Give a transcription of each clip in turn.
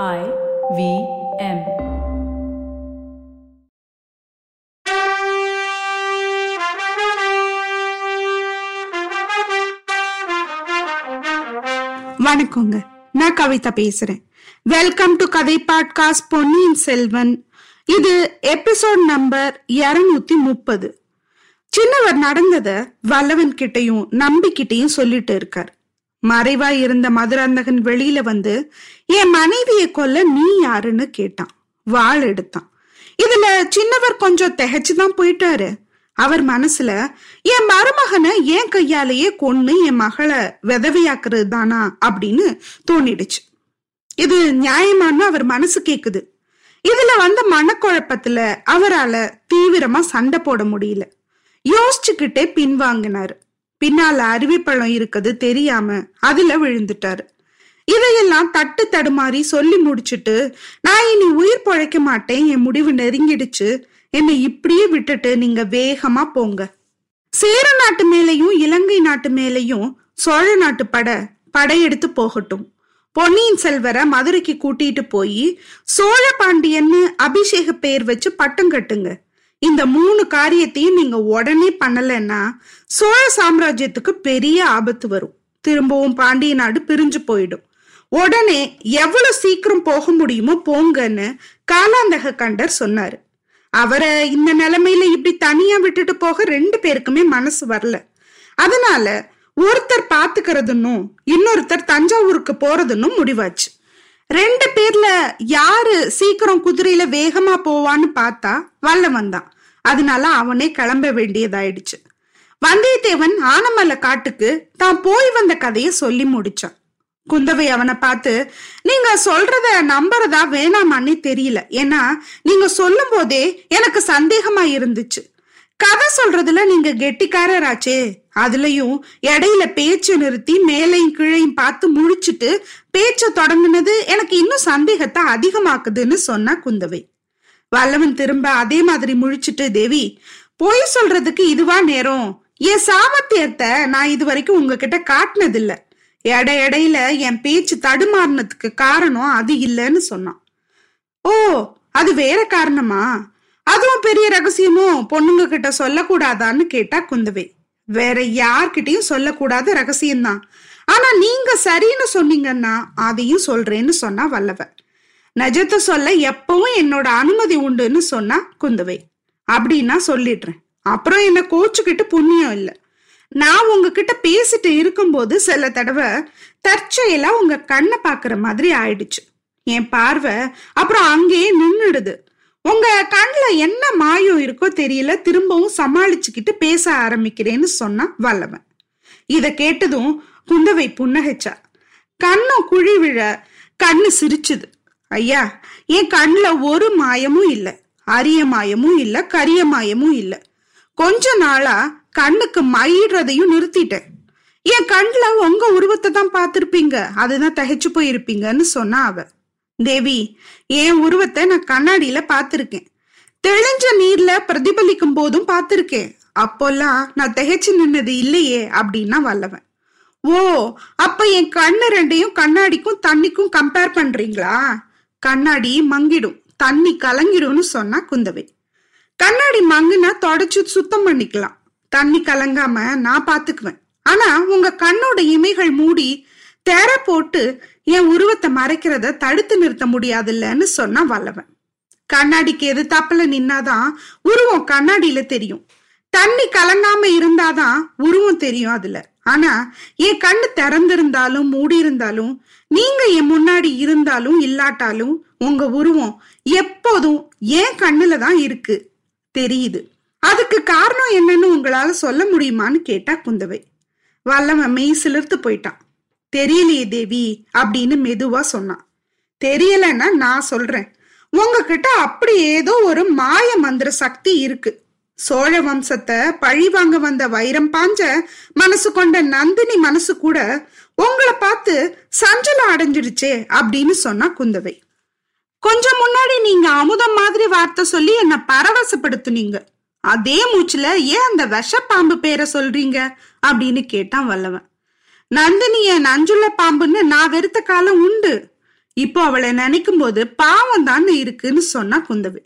I V M. வணக்கங்க. நான் கவிதா பேசுறேன். வெல்கம் டு கதை பாட்காஸ்ட் பொன்னியின் செல்வன் இது எபிசோட் நம்பர் இருநூத்தி முப்பது. சின்னவர் நடந்தத வல்லவன் கிட்டையும் நம்பிக்கிட்டையும் சொல்லிட்டு இருக்கார். மறைவா இருந்த மதுராந்தகன் வெளியில வந்து என் மனைவியை கொல்ல நீ யாருன்னு கேட்டான். வாள் எடுத்தான். இதுல சின்னவர் கொஞ்சம் திகைச்சுதான் போயிட்டாரு. அவர் மனசுல என் மருமகனை என் கையாலேயே கொன்னு என் மகளை விதவையாக்குறது தானா அப்படின்னு தோணிடுச்சு. இது நியாயமானு அவர் மனசு கேக்குது. இதுல வந்த மனக்குழப்பத்துல அவரால தீவிரமா சண்டை போட முடியல. யோசிச்சுக்கிட்டே பின்வாங்கினாரு. பின்னால அருவிப்பழம் இருக்குது தெரியாம அதுல விழுந்துட்டாரு. இதையெல்லாம் தட்டு தடுமாறி சொல்லி முடிச்சுட்டு நான் இனி உயிர் பழைக்க மாட்டேன் என் முடிவு நெருங்கிடுச்சு என்னை இப்படியே விட்டுட்டு நீங்க வேகமா போங்க. சேர நாட்டு மேலையும் இலங்கை நாட்டு மேலையும் சோழ நாட்டு பட படையெடுத்து போகட்டும். பொன்னியின் செல்வரை மதுரைக்கு கூட்டிட்டு போய் சோழ பாண்டியன்னு அபிஷேக பேர் வச்சு பட்டம் கட்டுங்க. இந்த மூணு காரியத்தையும் நீங்க உடனே பண்ணலைன்னா சோழ சாம்ராஜ்யத்துக்கு பெரிய ஆபத்து வரும். திரும்பவும் பாண்டிய நாடு பிரிஞ்சு போயிடும். உடனே எவ்வளவு சீக்கிரம் போக முடியுமோ போங்கன்னு காலாந்தக கண்டர் சொன்னாரு. அவரை இந்த நிலைமையில இப்படி தனியா விட்டுட்டு போக ரெண்டு பேருக்குமே மனசு வரல. அதனால ஒருத்தர் பாத்துக்கிறதுன்னும் இன்னொருத்தர் தஞ்சாவூருக்கு போறதுன்னும் முடிவாச்சு. ரெண்டு பேர்ல யாரு சீக்கிரம் குதிரையில வேகமா போவான்னு பார்த்தா வல்லவன் தான். அதனால அவனே கிளம்ப வேண்டியதாயிடுச்சு. வந்தியத்தேவன் ஆனமலை காட்டுக்கு தான் போய் வந்த கதைய சொல்லி முடிச்சான். குந்தவை அவனை பார்த்து நீங்க சொல்றத நம்புறதா வேணாமான்னு தெரியல. ஏன்னா நீங்க சொல்லும் போதே எனக்கு சந்தேகமா இருந்துச்சு. கதை சொல்றதுல நீங்க கெட்டிக்காரராச்சே. அதுலயும் இடையில பேச்சு நிறுத்தி மேலையும் கீழையும் பார்த்து முழிச்சிட்டு பேச்ச தொடங்குனது எனக்கு இன்னும் சந்தேகத்தை அதிகமாக்குதுன்னு சொன்னா குந்தவை. வல்லவன் திரும்ப அதே மாதிரி முழிச்சிட்டு தேவி பொய் சொல்றதுக்கு இதுவா நேரம்? என் சாமர்த்தியத்தை நான் இது வரைக்கும் உங்ககிட்ட காட்டினதில்ல. எடை இடையில என் பேச்சு தடுமாறினதுக்கு காரணம் அது இல்லைன்னு சொன்னான். ஓ அது வேற காரணமா? அதுவும் பெரிய ரகசியமும் பொண்ணுங்க கிட்ட சொல்லக்கூடாதான்னு கேட்டா குந்தவை. வேற யார்கிட்டயும் சொல்லக்கூடாத ரகசியம்தான். ஆனா நீங்க சரின்னு சொன்னீங்கன்னா அதையும் சொல்றேன்னு சொன்னா வல்லவ நஜத்தை சொல்ல எப்பவும் என்னோட அனுமதி உண்டுன்னு சொன்னா குந்தவை. அப்படின்னா சொல்லிடுறேன். அப்புறம் என்ன கோச்சுக்கிட்டு புண்ணியம் இல்லை. நான் உங்ககிட்ட பேசிட்டு இருக்கும்போது சில தடவை தற்செயலா உங்க கண்ணை பாக்குற மாதிரி ஆயிடுச்சு. என் பார்வை அப்புறம் அங்கேயே நின்றுடுது உங்க கண்ணுல என்ன மாயம் இருக்கோ தெரியல திரும்பவும் சமாளிச்சுக்கிட்டு பேச ஆரம்பிக்கிறேன்னு சொன்னா வல்லவன். இத கேட்டதும் குந்தவை புன்னகைச்சா. கண்ணும் குழி விழ கண்ணு சிரிச்சுது. ஐயா என் கண்ணுல ஒரு மாயமும் இல்ல அரிய மாயமும் இல்ல கரிய மாயமும் இல்ல. கொஞ்ச நாளா கண்ணுக்கு மயிடுறதையும் நிறுத்திட்டேன். என் கண்ணுல உங்க உருவத்தை தான் பார்த்திருப்பீங்க அதுதான் தகைச்சு போயிருப்பீங்கன்னு சொன்னா அவ தேவி என் உருவத்தை நான் கண்ணாடியில பாத்திருக்கேன் தெளிஞ்ச நீர்ல பிரதிபலிக்கும் போதும் பார்த்திருக்கேன். அப்போல்லாம் நான் திகைச்சு நின்னது இல்லையே அப்படின்னா வல்லவன். ஓ அப்ப என் கண்ணு ரெண்டையும் கண்ணாடிக்கும் தண்ணிக்கும் கம்பேர் பண்றீங்களா? கண்ணாடி மங்கிடும் தண்ணி கலங்கிடும்னு சொன்னா குந்தவை. கண்ணாடி மங்குனா தொடச்சு சுத்தம் பண்ணிக்கலாம். தண்ணி கலங்காம நான் பாத்துக்குவேன் ஆனா உங்க கண்ணோட இமைகள் மூடி தெர போட்டு என் உருவத்தை மறைக்கிறத தடுத்து நிறுத்த முடியாதுல்லன்னு சொன்னா வல்லவன். கண்ணாடிக்கு எது எதிர்த்தாப்புல நின்னாதான் உருவம் கண்ணாடியில தெரியும். தண்ணி கலங்காம இருந்தாதான் உருவம் தெரியும் அதுல. ஆனா என் கண்ணு திறந்திருந்தாலும் மூடி இருந்தாலும் நீங்க என் முன்னாடி இருந்தாலும் இல்லாட்டாலும் உங்க உருவம் எப்போதும் என் கண்ணுல தான் இருக்கு. தெரியுது. அதுக்கு காரணம் என்னன்னு உங்களால சொல்ல முடியுமான்னு கேட்டா குந்தவை. வல்லவன் மெய் சிலிர்த்து போயிட்டான். தெரியலையே தேவி அப்படின்னு மெதுவா சொன்னான். தெரியலன்னா நான் சொல்றேன். உங்ககிட்ட அப்படி ஏதோ ஒரு மாய மந்திர சக்தி இருக்கு. சோழ வம்சத்தை பழி வாங்க வந்த வைரம் பாஞ்ச மனசு கொண்ட நந்தினி மனசு கூட உங்களை பார்த்து சஞ்சலம் அடைஞ்சிடுச்சே அப்படின்னு சொன்னா குந்தவை. கொஞ்சம் முன்னாடி நீங்க அமுதம் மாதிரி வார்த்தை சொல்லி என்ன பரவசப்படுத்துனீங்க. அதே மூச்சுல ஏன் அந்த விஷப்பாம்பு பேரை சொல்றீங்க அப்படின்னு கேட்டான் வல்லவன். நந்தினிய நஞ்சுள்ள பாம்புன்னு நான் வெறுத்த காலம் உண்டு. இப்போ அவளை நினைக்கும் போது பாவம் தான் இருக்குன்னு சொன்னா குந்தவி.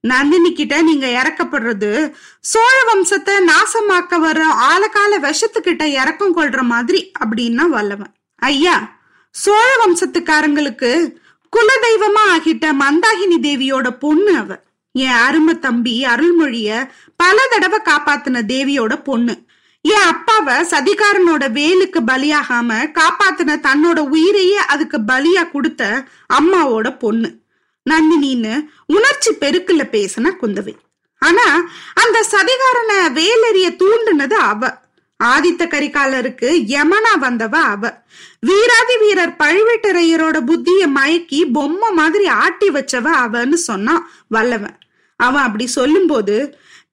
நந்தினி கிட்ட நீங்க இறக்கப்படுறது சோழ வம்சத்தை நாசமாக்க வர ஆழகால விஷத்துக்கிட்ட இறக்கம் கொள்ற மாதிரி அப்படின்னா வல்லவன். ஐயா சோழ வம்சத்துக்காரங்களுக்கு குலதெய்வமா ஆகிட்ட மந்தாகினி தேவியோட பொண்ணு அவ. என் அருமை தம்பி அருள்மொழிய பல தடவை காப்பாத்தின தேவியோட பொண்ணு. என் அப்பாவை சதிகாரனோட வேலுக்கு பலியாகாம காப்பாத்தின தன்னோட உயிரையே அதுக்கு பலியா கொடுத்த அம்மாவோட பொண்ணு. நந்தினின்னு உணர்ச்சி பெருக்குல பேசின குந்தவை. ஆனா அந்த சதிகாரனை வேலெறிய தூண்டுனது அவ. ஆதித்த கரிகாலருக்கு யமனா வந்தவ அவ. வீராதி வீரர் பழுவேட்டரையரோட புத்திய மயக்கி பொம்மை மாதிரி ஆட்டி வச்சவ அவன்னு சொன்னான் வல்லவன். அவன் அப்படி சொல்லும்போது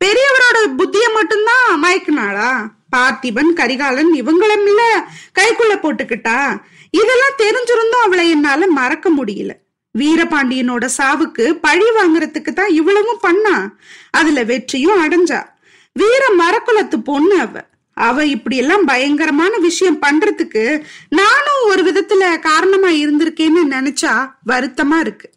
பெரியவரோட புத்திய மட்டும்தான் மயக்கினாளா? பார்த்திபன் கரிகாலன் இவங்களும் இல்ல கைக்குள்ள போட்டுக்கிட்டா? இதெல்லாம் தெரிஞ்சிருந்தும் அவளை என்னால மறக்க முடியல. வீரபாண்டியனோட சாவுக்கு பழி வாங்குறதுக்கு தான் இவ்வளவும் பண்ணா. அதுல வெற்றியும் அடைஞ்சா. வீர மரக்குலத்து பொண்ணு அவ. அவ இப்படி எல்லாம் பயங்கரமான விஷயம் பண்றதுக்கு நானும் ஒரு விதத்துல காரணமா இருந்திருக்கேன்னு நினைச்சா வருத்தமா இருக்கு.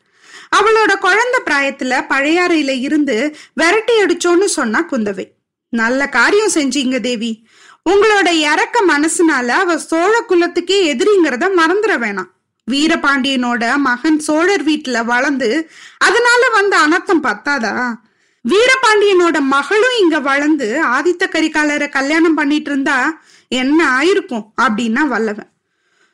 அவளோட குழந்தை பிராயத்துல பழையாறையில இருந்து விரட்டி அடிச்சோன்னு சொன்னா குந்தவை. நல்ல காரியம் செஞ்சீங்க தேவி. உங்களோட இறக்க மனசுனால அவ சோழ குலத்துக்கே எதிரிங்கிறத மறந்துட வேணாம். வீரபாண்டியனோட மகன் சோழர் வீட்டுல வளர்ந்து அதனால வந்த அனர்த்தம் பத்தாதா? வீரபாண்டியனோட மகளும் இங்க வளர்ந்து ஆதித்த கரிகாலரை கல்யாணம் பண்ணிட்டு இருந்தா என்ன ஆயிருக்கும் அப்படின்னா வல்லவன்.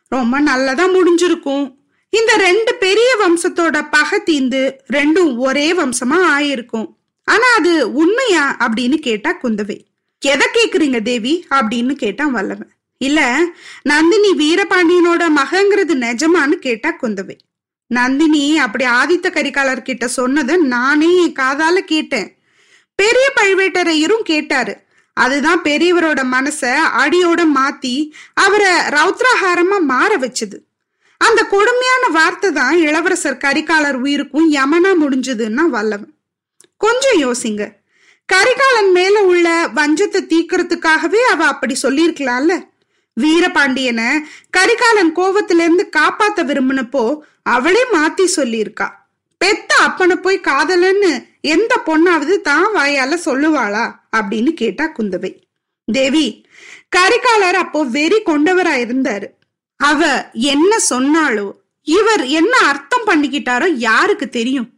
ரொம்ப நல்லதா முடிஞ்சிருக்கும். இந்த ரெண்டு பெரிய வம்சத்தோட பகை தீந்து ரெண்டும் ஒரே வம்சமா ஆயிருக்கும். ஆனா அது உண்மையா அப்படின்னு கேட்டா குந்தவை. எதை கேக்குறீங்க தேவி? அப்படின்னு கேட்டான் வல்லவன். இல்ல நந்தினி வீரபாண்டியனோட மகங்கிறது நிஜமான்னு கேட்டா குந்தவை. நந்தினி அப்படி ஆதித்த கரிகாலர் கிட்ட சொன்னதை நானே என் காதால கேட்டேன். பெரிய பழுவேட்டரையரும் கேட்டாரு. அதுதான் பெரியவரோட மனச அடியோட மாத்தி அவரை ரௌத்ரஹாரமா மாற வச்சது. அந்த கொடுமையான வார்த்தை தான் இளவரசர் கரிகாலர் உயிருக்கும் யமனா முடிஞ்சதுன்னா வல்லவன். கொஞ்சம் யோசிங்க. கரிகாலன் மேல உள்ள வஞ்சத்தை தீக்கிறதுக்காகவே அவ அப்படி சொல்லியிருக்கலாம்ல. வீரபாண்டியனை கரிகாலன் கோவத்துல இருந்து காப்பாத்த விரும்பினப்போ அவளே மாத்தி சொல்லியிருக்கா. பெத்த அப்பனை போய் காதலன்னு எந்த பொண்ணாவது தான் வாயால சொல்லுவாளா அப்படின்னு கேட்டா குந்தவை. தேவி கரிகாலர் அப்போ வெறி கொண்டவரா இருந்தாரு. அவ என்ன சொன்னாலோ இவர் என்ன அர்த்தம் பண்ணிக்கிட்டாரோ யாருக்கு தெரியும்?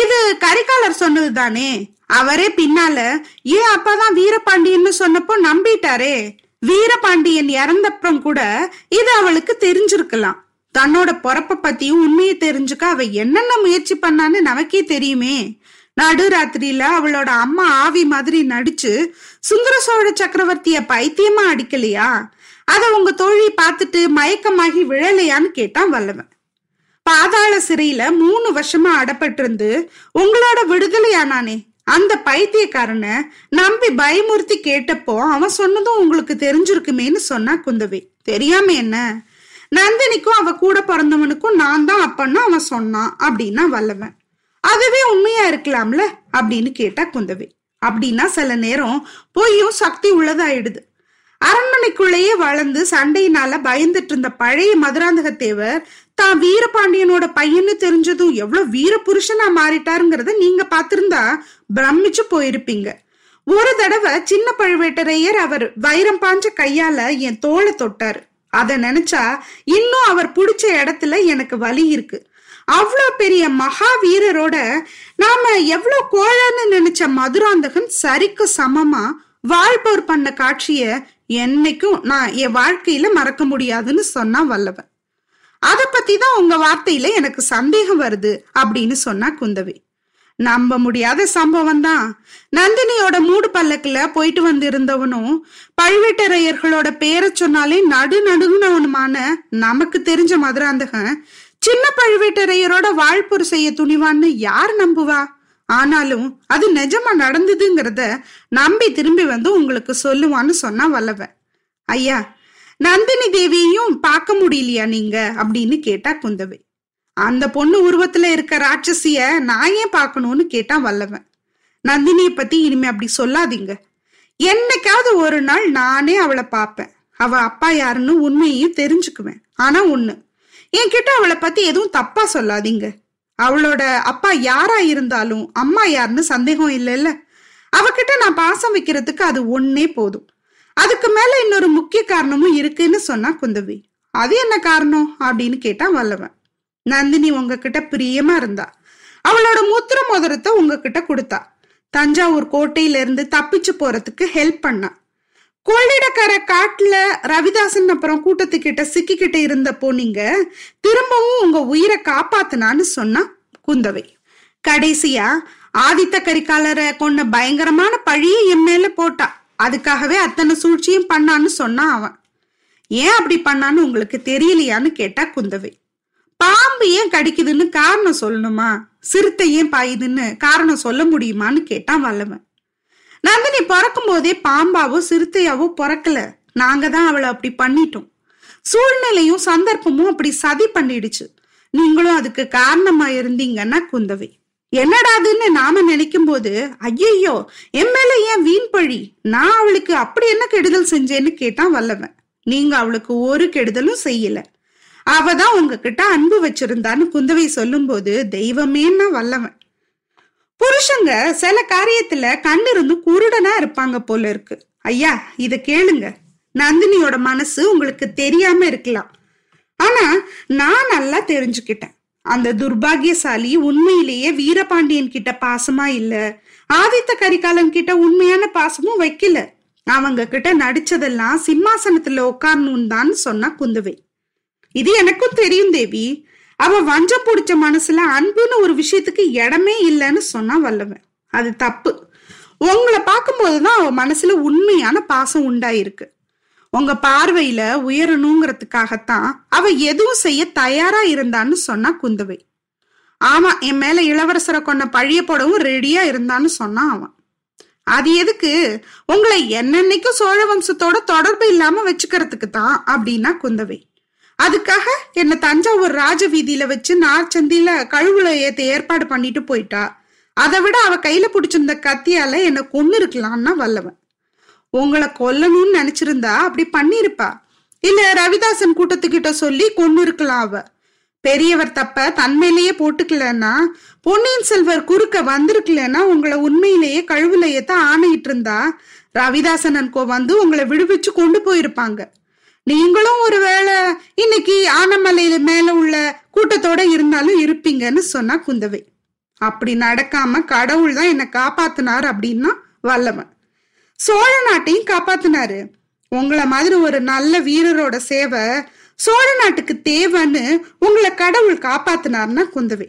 இது கரிகாலர் சொன்னது தானே அவரே பின்னால ஏன் அப்பதான் வீரபாண்டியன்னு சொன்னப்போ நம்பிட்டாரே. வீரபாண்டியன் இறந்தப்புறம் கூட இது அவளுக்கு தெரிஞ்சிருக்கலாம். தன்னோட பொறப்ப பத்தியும் உண்மையை தெரிஞ்சுக்க அவ என்னென்ன முயற்சி பண்ணான்னு நமக்கே தெரியுமே. நடுராத்திரியில அவளோட அம்மா ஆவி மாதிரி நடிச்சு சுந்தர சோழ சக்கரவர்த்திய பைத்தியமா அடிக்கலையா? அத உங்க தோழி பார்த்துட்டு மயக்கமாகி விழலையான்னு கேட்டான் வல்லவன். பாதாள சிறையில மூணு வருஷமா அடப்பட்டிருந்து உங்களோட விடுதலையானானே. அந்த பைத்தியக்காரனை நம்பி பயமுறுத்தி கேட்டப்போ அவன் சொன்னதும் உங்களுக்கு தெரிஞ்சிருக்குமேன்னு சொன்னா குந்தவை. தெரியாம என்ன? நந்தினிக்கும் அவ கூட பிறந்தவனுக்கும் நான் தான் அப்பன்னு அவன் சொன்னான் அப்படின்னா வல்லவன். அதுவே உண்மையா இருக்கலாம்ல? அப்படின்னு கேட்டா குந்தவை. அப்படின்னா சில நேரம் பொய்யும் சக்தி உள்ளதாயிடுது. அரண்மனைக்குள்ளேயே வளர்ந்து சண்டையினால பயந்துட்டு இருந்த பழைய மதுராந்தக தேவர் தான் வீரபாண்டியனோட பையன்னு தெரிஞ்சதும் எவ்வளவு வீர புருஷனா மாறிட்டாருங்கிறத நீங்க பாத்திருந்தா பிரமிச்சு போயிருப்பீங்க. ஒரு தடவை சின்ன பழுவேட்டரையர் அவர் வைரம் பாஞ்ச கையால என் தோலை தொட்டாரு. அத நினைச்சா இன்னும் அவர் பிடிச்ச இடத்துல எனக்கு வலி இருக்கு. அவ்வளோ பெரிய மகாவீரரோட நாம எவ்வளோ கோழன்னு நினைச்ச மதுராந்தகன் சரிக்கு சமமா வாழ்பவர் பண்ண காட்சிய என்னைக்கும் நான் என் வாழ்க்கையில மறக்க முடியாதுன்னு சொன்னா வல்லவன். அத பத்தி தான் உங்க வார்த்தையில எனக்கு சந்தேகம் வருது அப்படின்னு சொன்னா குந்தவி. நம்ப முடியாத சம்பவம் தான். நந்தினியோட மூடு பல்லக்குல போயிட்டு வந்திருந்தவனும் பழுவேட்டரையர்களோட பேரை சொன்னாலே நடு நடுங்கினவனுமான நமக்கு தெரிஞ்ச மதுராந்தகன் சின்ன பழுவேட்டரையரோட வாழ்ப்புறு செய்ய துணிவான்னு யார் நம்புவா? ஆனாலும் அது நிஜமா நடந்ததுங்கிறத நம்பி திரும்பி வந்து உங்களுக்கு சொல்லுவான்னு சொன்னா வல்லவன் ஐயா நந்தினி தேவியையும் பார்க்க முடியலையா நீங்க? அப்படின்னு கேட்டா குந்தவை. அந்த பொண்ணு உருவத்துல இருக்க ராட்சசிய நான் ஏன் பார்க்கணும்னு கேட்டான் வல்லவன் நந்தினிய பத்தி இனிமே அப்படி சொல்லாதீங்க. என்னைக்காவது ஒரு நாள் நானே அவளை பார்ப்பேன். அவ அப்பா யாருன்னு உண்மையையும் தெரிஞ்சுக்குவேன். ஆனா ஒண்ணு என்கிட்ட அவளை பத்தி எதுவும் தப்பா சொல்லாதீங்க. அவளோட அப்பா யாரா இருந்தாலும் அம்மா யாருன்னு சந்தேகம் இல்லைல்ல? அவகிட்ட நான் பாசம் வைக்கிறதுக்கு அது ஒன்னே போதும். அதுக்கு மேல இன்னொரு முக்கிய காரணமும் இருக்குன்னு சொன்னா குந்தவி. அது என்ன காரணம்? அப்படின்னு கேட்டா வல்லவன். நந்தினி உங்ககிட்ட பிரியமா இருந்தா. அவளோட மூத்திர மோதிரத்தை உங்ககிட்ட கொடுத்தா. தஞ்சாவூர் கோட்டையில இருந்து தப்பிச்சு போறதுக்கு ஹெல்ப் பண்ணா. கொள்ளிடக்கரை காட்டுல ரவிதாசன் அப்புறம் கூட்டத்துக்கிட்ட சிக்கிக்கிட்டு இருந்தப்போ நீங்க திரும்பவும் உங்க உயிரை காப்பாத்தினான்னு சொன்னா குந்தவை. கடைசியா ஆதித்த கரிகாலரை கொண்ட பயங்கரமான பழியை என் மேல போட்டா. அதுக்காகவே அத்தனை சூழ்ச்சியும் பண்ணான்னு சொன்னான் அவன். ஏன் அப்படி பண்ணான்னு உங்களுக்கு தெரியலையான்னு கேட்டா குந்தவை. பாம்பு ஏன் கடிக்குதுன்னு காரணம் சொல்லணுமா? சிறுத்தை ஏன் பாயுதுன்னு காரணம் சொல்ல முடியுமான்னு கேட்டான் வல்லவன். நந்தினி பிறக்கும் போதே பாம்பாவோ சிறுத்தையாவோ பிறக்கல. நாங்க தான் அவளை அப்படி பண்ணிட்டோம். சூழ்நிலையும் சந்தர்ப்பமும் அப்படி சதி பண்ணிடுச்சு. நீங்களும் அதுக்கு காரணமா இருந்தீங்கன்னா குந்தவை. என்னடாதுன்னு நாம நினைக்கும் போது ஐயையோ என் மேல ஏன் வீண் பழி? நான் அவளுக்கு அப்படி என்ன கெடுதல் செஞ்சேன்னு கேட்டான் வல்லவன். நீங்க அவளுக்கு ஒரு கெடுதலும் செய்யல. அவ தான் உங்ககிட்ட அன்பு வச்சிருந்தான்னு குந்தவை சொல்லும்போது தெய்வமேன்னா வல்லவன். புருஷங்க சில காரியத்துல கண்ணிருந்து குருடனா இருப்பாங்க போல இருக்கு. ஐயா இத கேளுங்க. நந்தினியோட மனசு உங்களுக்கு தெரியாம இருக்கலாம். ஆனா நான் நல்லா தெரிஞ்சுக்கிட்டேன். அந்த துர்பாகியசாலி உண்மையிலேயே வீரபாண்டியன் கிட்ட பாசமா இல்ல. ஆதித்த கரிகாலன் கிட்ட உண்மையான பாசமும் வைக்கல. அவங்க கிட்ட நடிச்சதெல்லாம் சிம்மாசனத்துல உட்காரணும் தான் சொன்னா குந்தவை. இது எனக்கும் தெரியும் தேவி. அவ வஞ்சம் பிடிச்ச மனசுல அன்புன்னு ஒரு விஷயத்துக்கு இடமே இல்லைன்னு சொன்னா வல்லவன். அது தப்பு. உங்களை பார்க்கும்போது தான் அவ மனசுல உண்மையான பாசம் உண்டாயிருக்கு. உங்க பார்வையில உயரணுங்கிறதுக்காகத்தான் அவ எதுவும் செய்ய தயாரா இருந்தான்னு சொன்னா குந்தவை. ஆமா என் மேல இளவரசரை கொண்ட பழிய போடவும் ரெடியா இருந்தான்னு சொன்னான் அவன். அது எதுக்கு? உங்களை என்னென்னைக்கும் சோழ வம்சத்தோட தொடர்பு இல்லாம வச்சுக்கிறதுக்கு தான் அப்படின்னா குந்தவை. அதுக்காக என்ன தஞ்சாவூர் ராஜ வீதியில வச்சு நார்ச்சந்தியில கழுவுல ஏத்த ஏற்பாடு பண்ணிட்டு போயிட்டா. அதை விட அவ கையில பிடிச்சிருந்த கத்தியால என்ன கொன்னு இருக்கலாம்னா வல்லவன். உங்களை கொல்லணும்னு நினைச்சிருந்தா அப்படி பண்ணிருப்பா இல்ல ரவிதாசன் கூட்டத்துக்கிட்ட சொல்லி கொன்னு இருக்கலாம் அவ. பெரியவர் தப்ப தன்மையிலேயே போட்டுக்கலன்னா பொன்னியின் செல்வர் குறுக்க வந்திருக்கலன்னா உங்களை உண்மையிலேயே கழுவுல ஏத்த ஆணையிட்டு இருந்தா ரவிதாசன் அன்கோ வந்து உங்களை விடுவிச்சு கொண்டு போயிருப்பாங்க. நீங்களும் ஒருவேளை இன்னைக்கு ஆனமலையில மேல உள்ள கூட்டத்தோட இருந்தாலும் இருப்பீங்கன்னு சொன்னா குந்தவை. அப்படி நடக்காம கடவுள் தான் என்னை காப்பாத்தினார் அப்படின்னா வல்லவன். சோழ நாட்டையும் காப்பாத்தினாரு. உங்களை மாதிரி ஒரு நல்ல வீரரோட சேவை சோழ நாட்டுக்கு தேவைன்னு உங்களை கடவுள் காப்பாத்தினார்னா குந்தவை.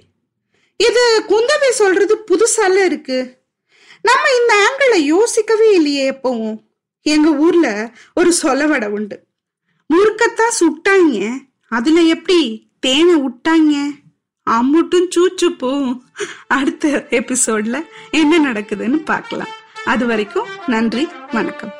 இது குந்தவை சொல்றது புதுசால இருக்கு. நம்ம இந்த ஆங்கிளை யோசிக்கவே இல்லையே எப்பவும். எங்க ஊர்ல ஒரு சொலவடை உண்டு. முறுக்கத்தான் சுட்டாங்க அதுல எப்படி தேனை விட்டாங்க அம்முட்டும் சூச்சு போவும் அடுத்த எபிசோட்ல என்ன நடக்குதுன்னு பார்க்கலாம். அது வரைக்கும் நன்றி வணக்கம்.